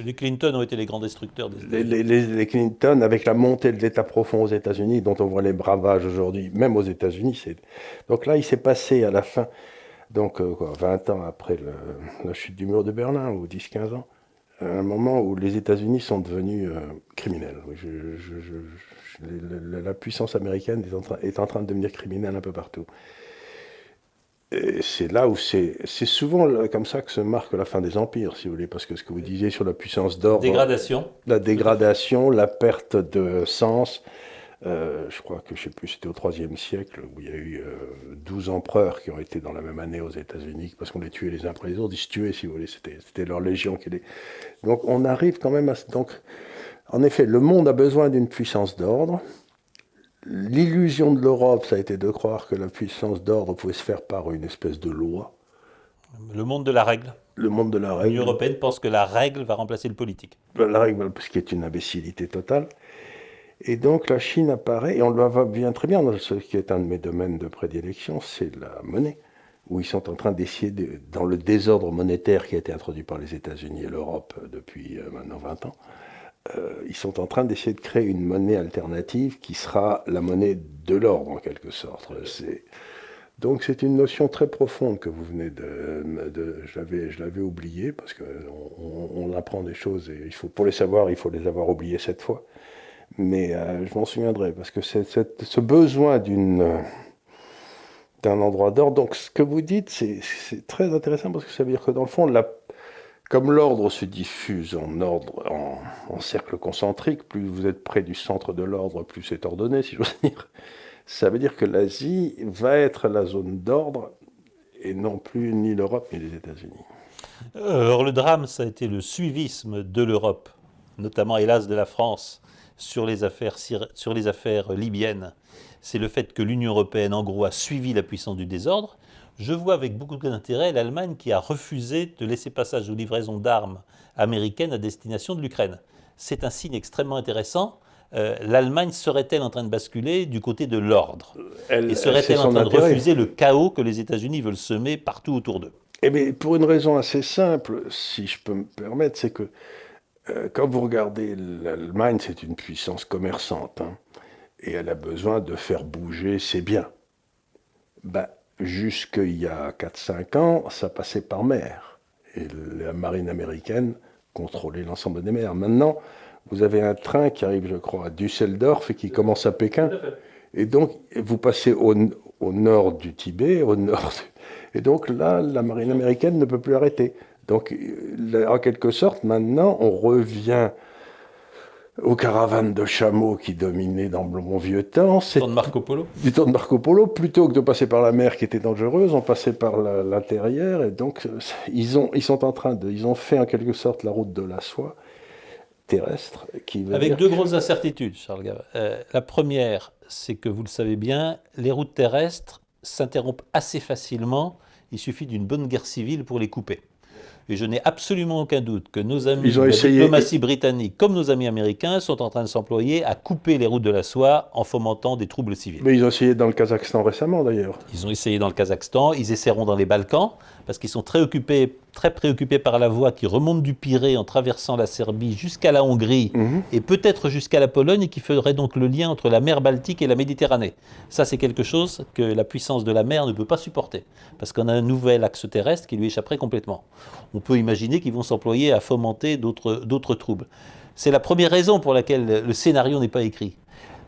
Speaker 2: Les Clinton ont été les grands destructeurs
Speaker 1: des les, les, Clinton, avec la montée de l'État profond aux États-Unis, dont on voit les bravages aujourd'hui, même aux États-Unis. Donc là, il s'est passé à la fin, donc 20 euh, ans après la chute du mur de Berlin, ou 10-15 ans, un moment où les États-Unis sont devenus euh, criminels. la puissance américaine est en, train, est en train de devenir criminelle un peu partout c'est là où c'est, souvent comme ça que se marque la fin des empires, si vous voulez, parce que ce que vous disiez sur la puissance d'ordre.
Speaker 2: Dégradation.
Speaker 1: La dégradation, la perte de sens. Euh, je crois que, je sais plus, c'était au IIIe siècle, où il y a eu 12 euh, empereurs qui ont été dans la même année aux États-Unis, parce qu'on les tuait les uns après les autres, ils se tuaient, si vous voulez, c'était, c'était leur légion qui les. Donc on arrive quand même à. Donc, en effet, le monde a besoin d'une puissance d'ordre. L'illusion de l'Europe, ça a été de croire que la puissance d'ordre pouvait se faire par une espèce de loi.
Speaker 2: Le monde de la règle.
Speaker 1: Le monde de la règle.
Speaker 2: L'Union européenne pense que la règle va remplacer le politique.
Speaker 1: La règle, ce qui est une imbécilité totale. Et donc la Chine apparaît, et on le voit bien très bien, dans ce qui est un de mes domaines de prédilection, c'est la monnaie, où ils sont en train d'essayer, dans le désordre monétaire qui a été introduit par les États-Unis et l'Europe depuis euh, maintenant 20 ans, ils sont en train d'essayer de créer une monnaie alternative qui sera la monnaie de l'ordre en quelque sorte. Donc c'est une notion très profonde que vous venez de... je l'avais oublié parce qu'on on, apprend des choses et il faut, pour les savoir, il faut les avoir oubliées cette fois. Mais euh, je m'en souviendrai parce que ce besoin d'une un endroit d'ordre. Donc ce que vous dites, c'est très intéressant parce que ça veut dire que dans le fond, comme l'ordre se diffuse en cercle concentrique, plus vous êtes près du centre de l'ordre, plus c'est ordonné, si j'ose dire. Ça veut dire que l'Asie va être la zone d'ordre et non plus ni l'Europe ni les États-Unis.
Speaker 2: Alors le drame, ça a été le suivisme de l'Europe, notamment hélas de la France, sur les affaires, sur les affaires libyennes. C'est le fait que l'Union européenne, en gros, a suivi la puissance du désordre. Je vois avec beaucoup d'intérêt l'Allemagne qui a refusé de laisser passage aux livraisons d'armes américaines à destination de l'Ukraine. C'est un signe extrêmement intéressant. Euh, L'Allemagne serait-elle en train de basculer du côté de l'ordre? Et serait-elle en train de refuser le chaos que les États-Unis veulent semer partout autour d'eux?
Speaker 1: Eh bien, pour une raison assez simple, si je peux me permettre, c'est que euh, quand vous regardez l'Allemagne, c'est une puissance commerçante, hein, et elle a besoin de faire bouger ses biens. Ben, Jusqu'il y a 4-5 ans, ça passait par mer, et la marine américaine contrôlait l'ensemble des mers. Maintenant, vous avez un train qui arrive, je crois, à Düsseldorf et qui commence à Pékin. Et donc, vous passez au, au nord du Tibet, au nord et donc là, la marine américaine ne peut plus arrêter. Donc, euh, en quelque sorte, maintenant, on revient aux caravanes de chameaux qui dominaient dans le bon vieux temps.
Speaker 2: Du temps de Marco Polo
Speaker 1: Du temps de Marco Polo. Plutôt que de passer par la mer qui était dangereuse, on passait par l'intérieur. Et donc, ils, ont, ils sont en train de. Ils ont fait en quelque sorte la route de la soie terrestre. Qui
Speaker 2: Avec deux grosses incertitudes, Charles Gave. Euh, la première, c'est que vous le savez bien, les routes terrestres s'interrompent assez facilement. Il suffit d'une bonne guerre civile pour les couper. Et je n'ai absolument aucun doute que nos amis de la diplomatie britannique, comme nos amis américains, sont en train de s'employer à couper les routes de la soie en fomentant des troubles civils.
Speaker 1: Mais ils ont essayé dans le Kazakhstan récemment, d'ailleurs.
Speaker 2: Ils ont essayé dans le Kazakhstan, ils essaieront dans les Balkans, parce qu'ils sont très, occupés, très préoccupés par la voie qui remonte du Pirée en traversant la Serbie jusqu'à la Hongrie, mhm. et peut-être jusqu'à la Pologne, et qui ferait donc le lien entre la mer Baltique et la Méditerranée. Ça, c'est quelque chose que la puissance de la mer ne peut pas supporter, parce qu'on a un nouvel axe terrestre qui lui échapperait complètement on peut imaginer qu'ils vont s'employer à fomenter d'autres troubles. C'est la première raison pour laquelle le scénario n'est pas écrit.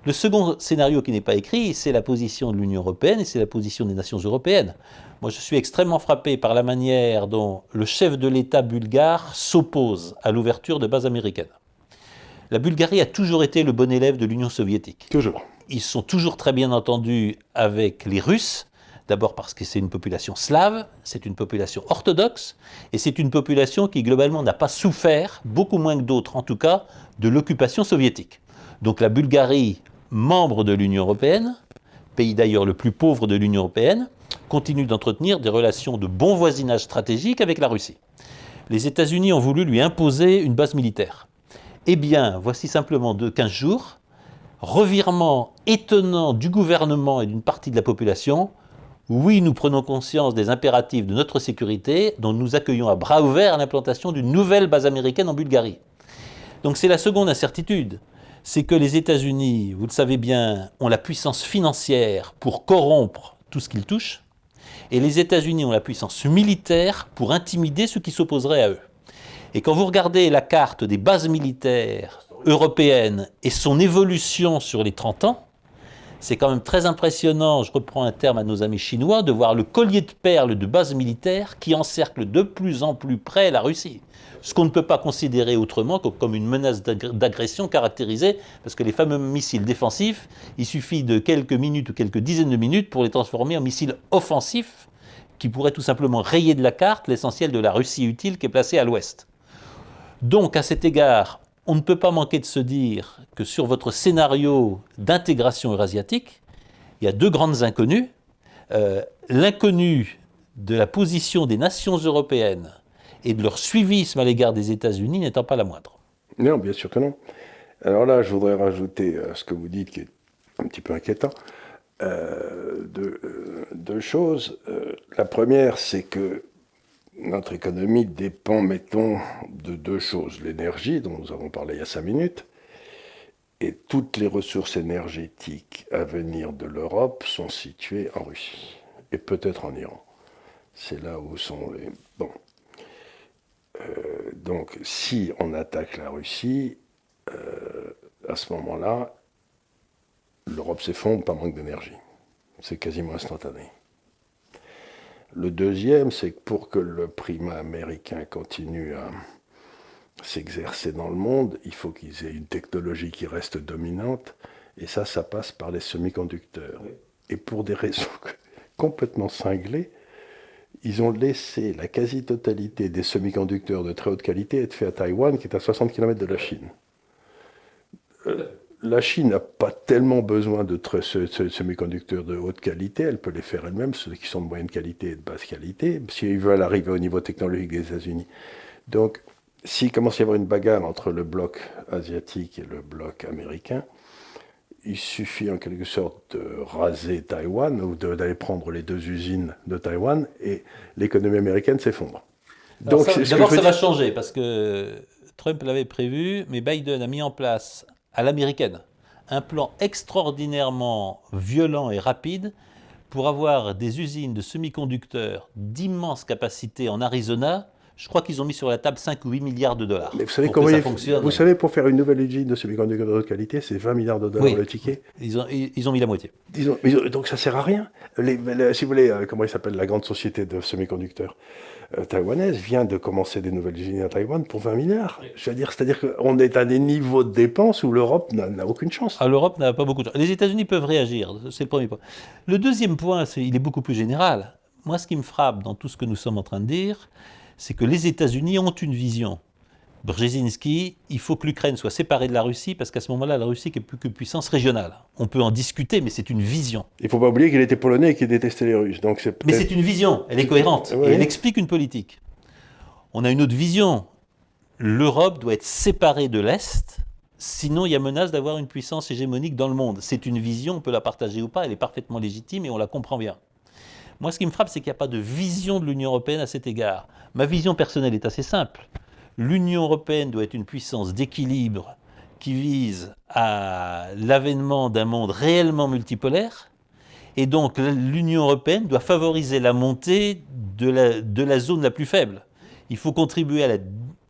Speaker 2: Le second scénario qui n'est pas écrit, c'est la position de l'Union européenne et c'est la position des nations européennes. Moi, je suis extrêmement frappé par la manière dont le chef de l'État bulgare s'oppose à l'ouverture de bases américaines. La Bulgarie a toujours été le bon élève de l'Union soviétique.
Speaker 1: Toujours.
Speaker 2: Ils sont toujours très bien entendus avec les Russes, D'abord parce que c'est une population slave, c'est une population orthodoxe, et c'est une population qui globalement n'a pas souffert, beaucoup moins que d'autres en tout cas, de l'occupation soviétique. Donc la Bulgarie, membre de l'Union européenne, pays d'ailleurs le plus pauvre de l'Union européenne, continue d'entretenir des relations de bon voisinage stratégique avec la Russie. Les États-Unis ont voulu lui imposer une base militaire. Eh bien, voici simplement de 15 jours, revirement étonnant du gouvernement et d'une partie de la population, oui, nous prenons conscience des impératifs de notre sécurité, dont nous accueillons à bras ouverts l'implantation d'une nouvelle base américaine en Bulgarie. Donc c'est la seconde incertitude, c'est que les États-Unis, vous le savez bien, ont la puissance financière pour corrompre tout ce qu'ils touchent, et les États-Unis ont la puissance militaire pour intimider ceux qui s'opposeraient à eux. Et quand vous regardez la carte des bases militaires européennes et son évolution sur les 30 ans, c'est quand même très impressionnant, je reprends un terme à nos amis chinois, de voir le collier de perles de bases militaires qui encercle de plus en plus près la Russie. Ce qu'on ne peut pas considérer autrement que comme une menace d'agression caractérisée, parce que les fameux missiles défensifs, il suffit de quelques minutes ou quelques dizaines de minutes pour les transformer en missiles offensifs qui pourraient tout simplement rayer de la carte l'essentiel de la Russie utile qui est placée à l'ouest. Donc à cet égard, on ne peut pas manquer de se dire que sur votre scénario d'intégration eurasiatique, il y a deux grandes inconnues. Euh, l'inconnu de la position des nations européennes et de leur suivisme à l'égard des États-Unis n'étant pas la moindre.
Speaker 1: Non, bien sûr que non. Alors là, je voudrais rajouter à ce que vous dites, qui est un petit peu inquiétant, euh, euh, deux, choses. la première, c'est que notre économie dépend, mettons, de deux choses. L'énergie, dont nous avons parlé il y a cinq minutes, et toutes les ressources énergétiques à venir de l'Europe sont situées en Russie, et peut-être en Iran. C'est là où sont les... Bon. Euh, donc, si on attaque la Russie, euh, à ce moment-là, l'Europe s'effondre par manque d'énergie. C'est quasiment instantané. Le deuxième, c'est que pour que le primat américain continue à s'exercer dans le monde, il faut qu'ils aient une technologie qui reste dominante. Et ça, ça passe par les semi-conducteurs. Et pour des raisons complètement cinglées, ils ont laissé la quasi-totalité des semi-conducteurs de très haute qualité être faits à Taïwan, qui est à 60 km de la Chine. Euh, la Chine n'a pas tellement besoin de semi-conducteurs de haute qualité, elle peut les faire elle-même, ceux qui sont de moyenne qualité et de basse qualité, s'ils veulent arriver au niveau technologique des États-Unis. Donc, s'il commence à y avoir une bagarre entre le bloc asiatique et le bloc américain, il suffit en quelque sorte de raser Taïwan ou d'aller prendre les deux usines de Taïwan et l'économie américaine s'effondre.
Speaker 2: D'abord, ça, va changer parce que Trump l'avait prévu, mais Biden a mis en place à l'américaine. Un plan extraordinairement violent et rapide pour avoir des usines de semi-conducteurs d'immense capacité en Arizona je crois qu'ils ont mis sur la table 5 ou 8 milliards de dollars.
Speaker 1: Mais vous savez comment ça fonctionne. Vous savez, pour faire une nouvelle usine de semi-conducteurs de haute qualité, c'est 20 milliards de dollars le ticket.
Speaker 2: Ils ont, ils, ont mis la moitié.
Speaker 1: donc ça sert à rien. si vous voulez, euh, comment il s'appelle la grande société de semi-conducteurs euh, taïwanaise vient de commencer des nouvelles usines à Taïwan pour 20 milliards. C'est-à-dire qu'on est à des niveaux de dépenses où l'Europe n'a aucune chance.
Speaker 2: Ah, L'Europe n'a pas beaucoup de chance. Les États-Unis peuvent réagir, c'est le premier point. Le deuxième point, il est beaucoup plus général. Moi, ce qui me frappe dans tout ce que nous sommes en train de dire, c'est que les États-Unis ont une vision. Brzezinski, il faut que l'Ukraine soit séparée de la Russie parce qu'à ce moment-là, la Russie n'est plus que puissance régionale. On peut en discuter, mais c'est une vision.
Speaker 1: Il ne faut pas oublier qu'il était polonais et qu'il détestait les Russes. Donc
Speaker 2: mais c'est une vision, elle est cohérente et elle explique une politique. On a une autre vision. L'Europe doit être séparée de l'Est, sinon il y a menace d'avoir une puissance hégémonique dans le monde. C'est une vision, on peut la partager ou pas, elle est parfaitement légitime et on la comprend bien. Moi, ce qui me frappe, c'est qu'il n'y a pas de vision de l'Union européenne à cet égard. Ma vision personnelle est assez simple. L'Union européenne doit être une puissance d'équilibre qui vise à l'avènement d'un monde réellement multipolaire. Et donc l'Union européenne doit favoriser la montée de la, zone la plus faible. Il faut contribuer à la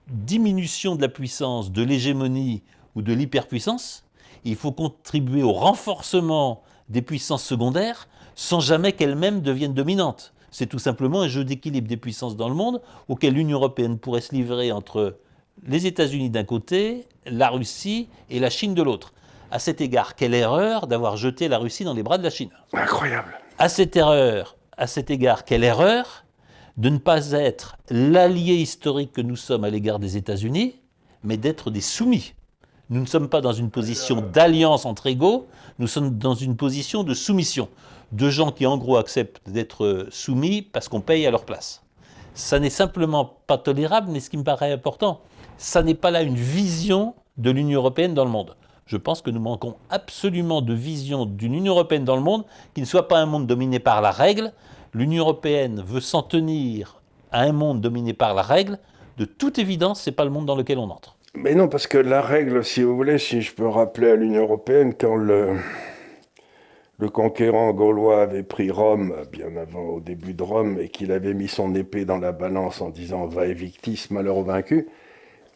Speaker 2: diminution de la puissance, de l'hégémonie ou de l'hyperpuissance. Il faut contribuer au renforcement des puissances secondaires sans jamais qu'elles-mêmes deviennent dominantes. C'est tout simplement un jeu d'équilibre des puissances dans le monde auquel l'Union européenne pourrait se livrer entre les États-Unis d'un côté, la Russie et la Chine de l'autre. À cet égard, quelle erreur d'avoir jeté la Russie dans les bras de la Chine.
Speaker 1: Incroyable.
Speaker 2: À cette erreur, à cet égard, quelle erreur de ne pas être l'allié historique que nous sommes à l'égard des États-Unis, mais d'être des soumis. Nous ne sommes pas dans une position d'alliance entre égaux, nous sommes dans une position de soumission de gens qui en gros acceptent d'être soumis parce qu'on paye à leur place. Ça n'est simplement pas tolérable, mais ce qui me paraît important, ça n'est pas là une vision de l'Union européenne dans le monde. Je pense que nous manquons absolument de vision d'une Union européenne dans le monde qui ne soit pas un monde dominé par la règle. L'Union européenne veut s'en tenir à un monde dominé par la règle. De toute évidence, ce n'est pas le monde dans lequel on entre.
Speaker 1: Mais non, parce que la règle, si vous voulez, si je peux rappeler à l'Union européenne, quand le, le conquérant gaulois avait pris Rome bien avant, au début de Rome, et qu'il avait mis son épée dans la balance en disant Va victis, malheur au vaincu,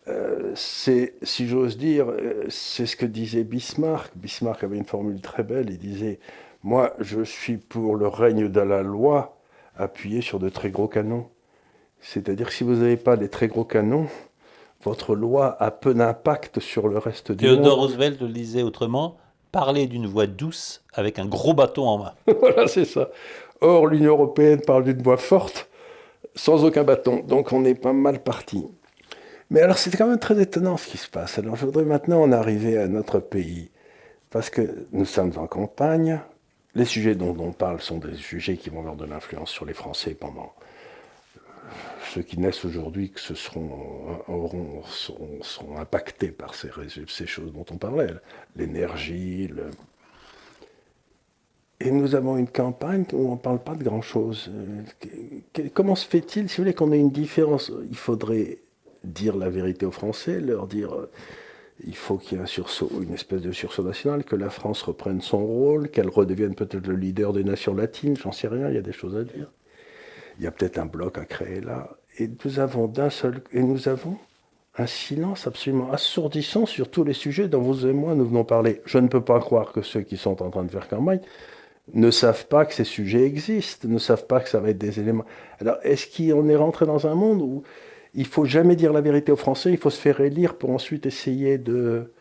Speaker 1: euh, c'est, si j'ose dire, euh, c'est ce que disait Bismarck. Bismarck avait une formule très belle, il disait Moi, je suis pour le règne de la loi appuyé sur de très gros canons. C'est-à-dire que si vous n'avez pas des très gros canons, votre loi a peu d'impact sur le reste du monde.
Speaker 2: Theodore Roosevelt le disait autrement parler d'une voix douce avec un gros bâton en main.
Speaker 1: voilà, c'est ça. Or, l'Union européenne parle d'une voix forte sans aucun bâton. Donc, on est pas mal parti. Mais alors, c'est quand même très étonnant ce qui se passe. Alors, je voudrais maintenant en arriver à notre pays. Parce que nous sommes en campagne. Les sujets dont on parle sont des sujets qui vont avoir de l'influence sur les Français pendant ceux qui naissent aujourd'hui que ce seront, auront, seront, impactés par ces, ces, choses dont on parlait, l'énergie. Le... Et nous avons une campagne où on ne parle pas de grand-chose. Comment se fait-il, si vous voulez, qu'on ait une différence? Il faudrait dire la vérité aux Français, leur dire il faut qu'il y ait un sursaut, une espèce de sursaut national, que la France reprenne son rôle, qu'elle redevienne peut-être le leader des nations latines, j'en sais rien, il y a des choses à dire il y a peut-être un bloc à créer là. Et nous avons un silence absolument assourdissant sur tous les sujets dont vous et moi nous venons parler. Je ne peux pas croire que ceux qui sont en train de faire campagne ne savent pas que ces sujets existent, ne savent pas que ça va être des éléments. Alors, est-ce qu'on est rentré dans un monde où il faut jamais dire la vérité aux Français, il faut se faire élire pour ensuite essayer de,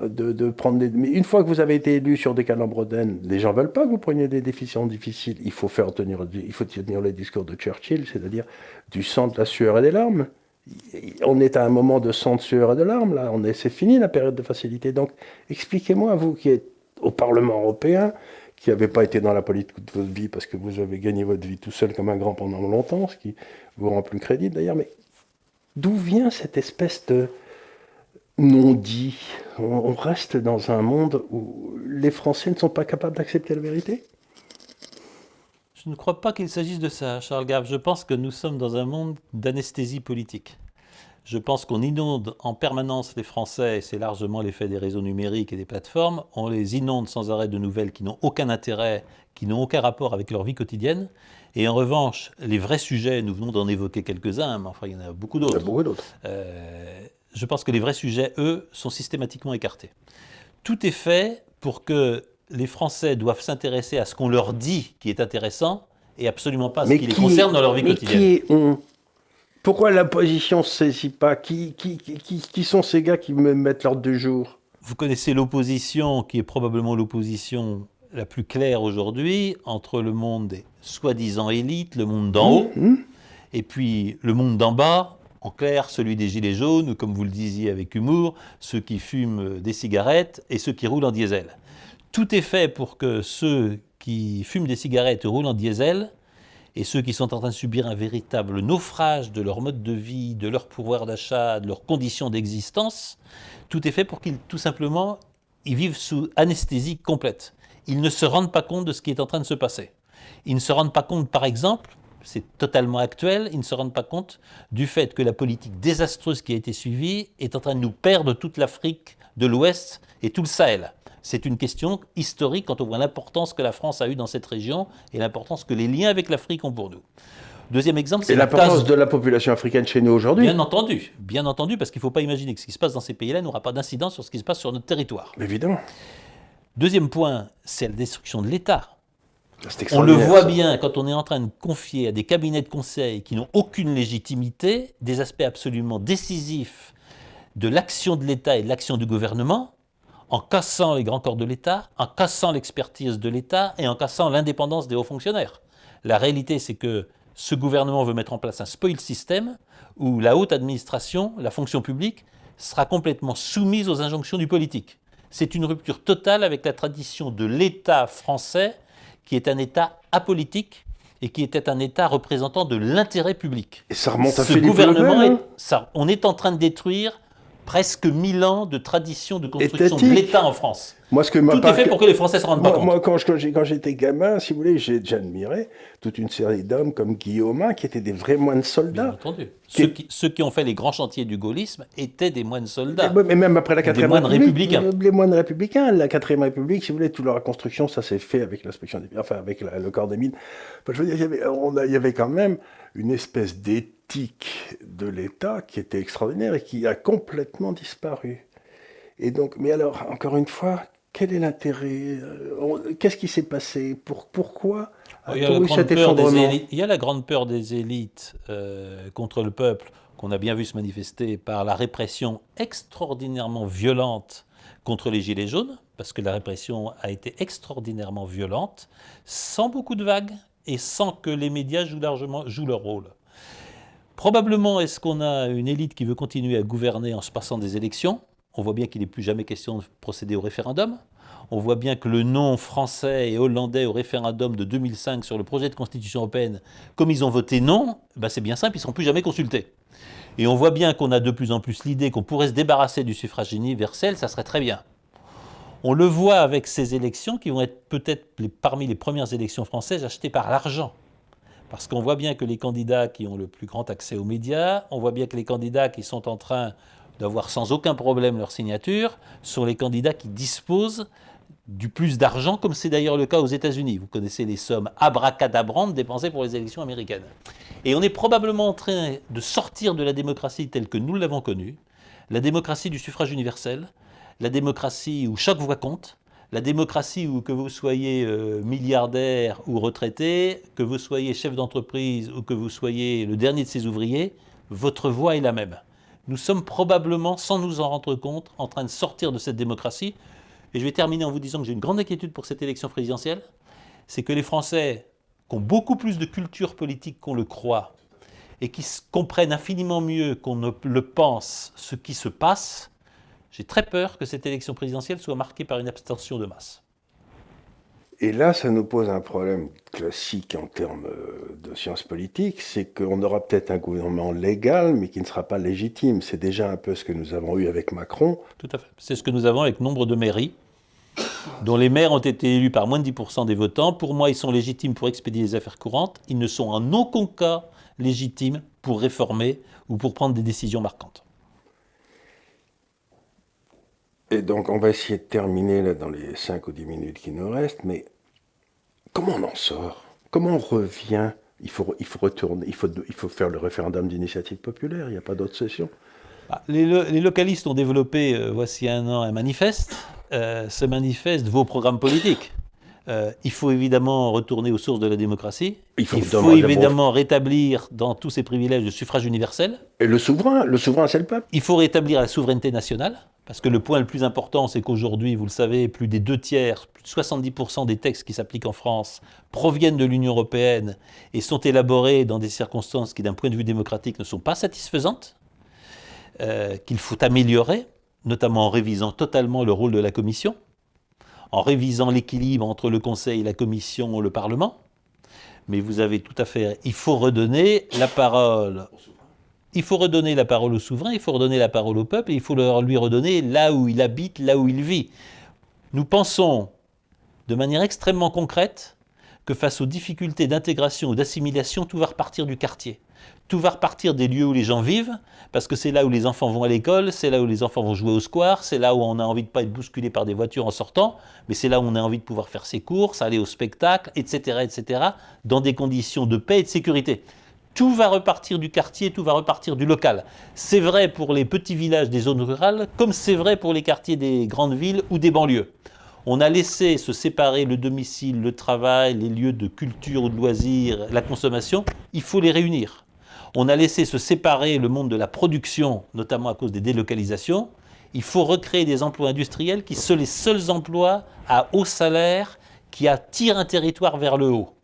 Speaker 1: de, prendre des... Mais une fois que vous avez été élu sur des calambres les gens veulent pas que vous preniez des décisions difficiles. Il faut faire tenir, il faut tenir le discours de Churchill, c'est-à-dire du sang, de la sueur et des larmes. On est à un moment de sang, de sueur et de larmes, là. On est, c'est fini la période de facilité. Donc, expliquez-moi, vous qui êtes au Parlement européen, qui n'avez pas été dans la politique de votre vie parce que vous avez gagné votre vie tout seul comme un grand pendant longtemps, ce qui vous rend plus crédible d'ailleurs, mais d'où vient cette espèce de non-dit on, reste dans un monde où les Français ne sont pas capables d'accepter la vérité?
Speaker 2: Je ne crois pas qu'il s'agisse de ça, Charles Gave. Je pense que nous sommes dans un monde d'anesthésie politique. Je pense qu'on inonde en permanence les Français, et c'est largement l'effet des réseaux numériques et des plateformes, on les inonde sans arrêt de nouvelles qui n'ont aucun intérêt, qui n'ont aucun rapport avec leur vie quotidienne. Et en revanche, les vrais sujets, nous venons d'en évoquer quelques-uns, mais enfin il y en a beaucoup d'autres. Il y a beaucoup d'autres. Euh, je pense que les vrais sujets, eux, sont systématiquement écartés. Tout est fait pour que les Français doivent s'intéresser à ce qu'on leur dit qui est intéressant et absolument pas à ce qui, les concerne dans leur vie mais quotidienne. Qui est on?
Speaker 1: Pourquoi l'opposition ne se saisit pas? Qui, qui, qui, qui, sont ces gars qui me mettent l'ordre du jour?
Speaker 2: Vous connaissez l'opposition, qui est probablement l'opposition la plus claire aujourd'hui, entre le monde des soi-disant élites, le monde d'en haut, mmh, mmh. et puis le monde d'en bas, en clair, celui des gilets jaunes, ou comme vous le disiez avec humour, ceux qui fument des cigarettes et ceux qui roulent en diesel. Tout est fait pour que ceux qui fument des cigarettes et roulent en diesel et ceux qui sont en train de subir un véritable naufrage de leur mode de vie, de leur pouvoir d'achat, de leurs conditions d'existence, tout est fait pour qu'ils, tout simplement, ils vivent sous anesthésie complète. Ils ne se rendent pas compte de ce qui est en train de se passer. Ils ne se rendent pas compte, par exemple, c'est totalement actuel, ils ne se rendent pas compte du fait que la politique désastreuse qui a été suivie est en train de nous perdre toute l'Afrique de l'Ouest et tout le Sahel. C'est une question historique quand on voit l'importance que la France a eue dans cette région et l'importance que les liens avec l'Afrique ont pour nous. Deuxième exemple,
Speaker 1: c'est l'importance de la population africaine chez nous aujourd'hui.
Speaker 2: Bien entendu, bien entendu, parce qu'il ne faut pas imaginer que ce qui se passe dans ces pays-là n'aura pas d'incidence sur ce qui se passe sur notre territoire.
Speaker 1: Évidemment.
Speaker 2: Deuxième point, c'est la destruction de l'État. On le voit bien quand on est en train de confier à des cabinets de conseil qui n'ont aucune légitimité des aspects absolument décisifs de l'action de l'État et de l'action du gouvernement en cassant les grands corps de l'État, en cassant l'expertise de l'État et en cassant l'indépendance des hauts fonctionnaires. La réalité, c'est que ce gouvernement veut mettre en place un spoil system où la haute administration, la fonction publique, sera complètement soumise aux injonctions du politique. C'est une rupture totale avec la tradition de l'État français, qui est un État apolitique et qui était un État représentant de l'intérêt public.
Speaker 1: Et ça remonte à
Speaker 2: Ce gouvernement, hein ça, on est en train de détruire presque mille ans de tradition de construction de l'État en France. Moi, ce que Tout est fait pour que les Français se rendent
Speaker 1: pas
Speaker 2: compte.
Speaker 1: Moi, quand, j'étais gamin, si vous voulez, j'admirais toute une série d'hommes comme Guillaume qui étaient des vrais moines soldats. Bien
Speaker 2: entendu. Ceux, qui, ont fait les grands chantiers du gaullisme étaient des moines soldats.
Speaker 1: Mais, même après la 4 moines républicains. Les moines républicains, la 4 République, si vous voulez, toute leur reconstruction, ça s'est fait avec l'inspection des enfin avec le corps des mines. je veux dire, il y, avait, on il y avait quand même une espèce d'éthique de l'État qui était extraordinaire et qui a complètement disparu. Et donc, mais alors, encore une fois, quel est l'intérêt euh, Qu'est-ce qui s'est passé? Pour, Pourquoi
Speaker 2: il y, a cet effondrement? il y a la grande peur des élites euh, contre le peuple qu'on a bien vu se manifester par la répression extraordinairement violente contre les Gilets jaunes, parce que la répression a été extraordinairement violente, sans beaucoup de vagues et sans que les médias jouent largement jouent leur rôle. Probablement est-ce qu'on a une élite qui veut continuer à gouverner en se passant des élections, on voit bien qu'il n'est plus jamais question de procéder au référendum. On voit bien que le nom français et hollandais au référendum de 2005 sur le projet de constitution européenne, comme ils ont voté non, ben c'est bien simple, ils ne seront plus jamais consultés. Et on voit bien qu'on a de plus en plus l'idée qu'on pourrait se débarrasser du suffrage universel, ça serait très bien. On le voit avec ces élections qui vont être peut-être parmi les premières élections françaises achetées par l'argent. Parce qu'on voit bien que les candidats qui ont le plus grand accès aux médias, on voit bien que les candidats qui sont en train d'avoir sans aucun problème leur signature sont les candidats qui disposent du plus d'argent, comme c'est d'ailleurs le cas aux États-Unis. Vous connaissez les sommes abracadabrantes dépensées pour les élections américaines. Et on est probablement en train de sortir de la démocratie telle que nous l'avons connue, la démocratie du suffrage universel, la démocratie où chaque voix compte, La démocratie, où que vous soyez euh, milliardaire ou retraité, que vous soyez chef d'entreprise ou que vous soyez le dernier de ses ouvriers, votre voix est la même. Nous sommes probablement, sans nous en rendre compte, en train de sortir de cette démocratie. Et je vais terminer en vous disant que j'ai une grande inquiétude pour cette élection présidentielle. C'est que les Français, qui ont beaucoup plus de culture politique qu'on le croit, et qui comprennent infiniment mieux qu'on ne le pense ce qui se passe, j'ai très peur que cette élection présidentielle soit marquée par une abstention de masse.
Speaker 1: Et là, ça nous pose un problème classique en termes euh, de sciences politiques, c'est qu'on aura peut-être un gouvernement légal, mais qui ne sera pas légitime. C'est déjà un peu ce que nous avons eu avec Macron.
Speaker 2: Tout à fait. C'est ce que nous avons avec nombre de mairies, dont les maires ont été élus par moins de 10% des votants. Pour moi, ils sont légitimes pour expédier les affaires courantes. Ils ne sont en aucun cas légitime pour réformer ou pour prendre des décisions marquantes.
Speaker 1: Donc, on va essayer de terminer là, dans les 5 ou 10 minutes qui nous restent, mais comment on en sort? Comment on revient? Il faut, il faut retourner, il faut, il faut faire le référendum d'initiative populaire, il n'y a pas d'autre session.
Speaker 2: Bah, les, localistes ont développé, euh, voici un an, un manifeste. Euh, ce manifeste vos programmes politiques. Euh, il faut évidemment retourner aux sources de la démocratie. Il faut, évidemment rétablir dans tous ces privilèges le suffrage universel.
Speaker 1: Et le souverain, le souverain c'est le peuple.
Speaker 2: Il faut rétablir la souveraineté nationale, parce que le point le plus important, c'est qu'aujourd'hui, vous le savez, plus des deux tiers, plus de 70% des textes qui s'appliquent en France proviennent de l'Union européenne et sont élaborés dans des circonstances qui, d'un point de vue démocratique, ne sont pas satisfaisantes, euh, qu'il faut améliorer, notamment en révisant totalement le rôle de la Commission en révisant l'équilibre entre le Conseil, la Commission, le Parlement. Mais vous avez tout à fait. Il faut redonner la parole. Il faut redonner la parole au souverain, il faut redonner la parole au peuple, et il faut lui redonner là où il habite, là où il vit. Nous pensons de manière extrêmement concrète que face aux difficultés d'intégration ou d'assimilation, tout va repartir du quartier. Tout va repartir des lieux où les gens vivent, parce que c'est là où les enfants vont à l'école, c'est là où les enfants vont jouer au square, c'est là où on a envie de ne pas être bousculé par des voitures en sortant, mais c'est là où on a envie de pouvoir faire ses courses, aller au spectacle, etc., etc., dans des conditions de paix et de sécurité. Tout va repartir du quartier, tout va repartir du local. C'est vrai pour les petits villages des zones rurales, comme c'est vrai pour les quartiers des grandes villes ou des banlieues. On a laissé se séparer le domicile, le travail, les lieux de culture ou de loisirs, la consommation. Il faut les réunir. On a laissé se séparer le monde de la production, notamment à cause des délocalisations. Il faut recréer des emplois industriels qui sont les seuls emplois à haut salaire qui attirent un territoire vers le haut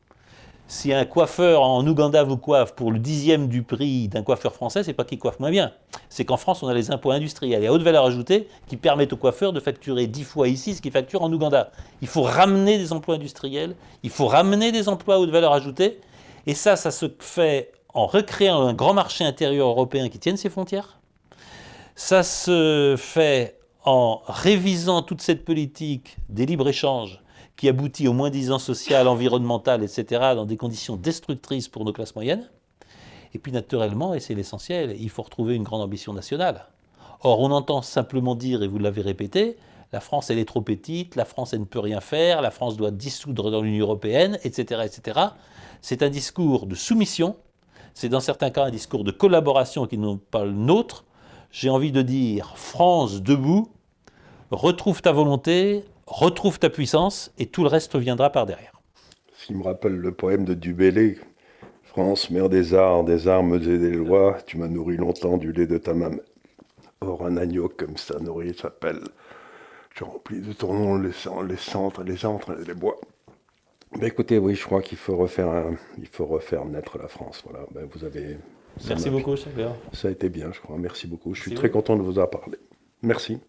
Speaker 2: si un coiffeur en Ouganda vous coiffe pour le dixième du prix d'un coiffeur français, c'est pas qu'il coiffe moins bien. C'est qu'en France, on a les impôts industriels et à haute valeur ajoutée qui permettent aux coiffeurs de facturer dix fois ici ce qu'ils facturent en Ouganda. Il faut ramener des emplois industriels, il faut ramener des emplois à haute valeur ajoutée. Et ça, ça se fait en recréant un grand marché intérieur européen qui tienne ses frontières. Ça se fait en révisant toute cette politique des libres-échanges qui aboutit au moins disant social, environnemental, etc., dans des conditions destructrices pour nos classes moyennes. Et puis naturellement, et c'est l'essentiel, il faut retrouver une grande ambition nationale. Or, on entend simplement dire, et vous l'avez répété, la France, elle est trop petite, la France, elle ne peut rien faire, la France doit dissoudre dans l'Union européenne, etc., etc. C'est un discours de soumission, c'est dans certains cas un discours de collaboration qui n'est pas le nôtre. J'ai envie de dire, France debout, retrouve ta volonté, retrouve ta puissance et tout le reste viendra par derrière.
Speaker 1: Ce qui me rappelle le poème de Dubélé, France, mère des arts, des armes et des lois, tu m'as nourri longtemps du lait de ta maman. Or, un agneau comme ça nourri s'appelle. Je remplis de ton nom les, centres, les centres et les bois. Ben écoutez, oui, je crois qu'il faut refaire, il faut refaire naître la France. Voilà, ben vous avez.
Speaker 2: Merci beaucoup,
Speaker 1: Ça a été bien, je crois. Merci beaucoup. Je suis très content de vous avoir parlé. Merci.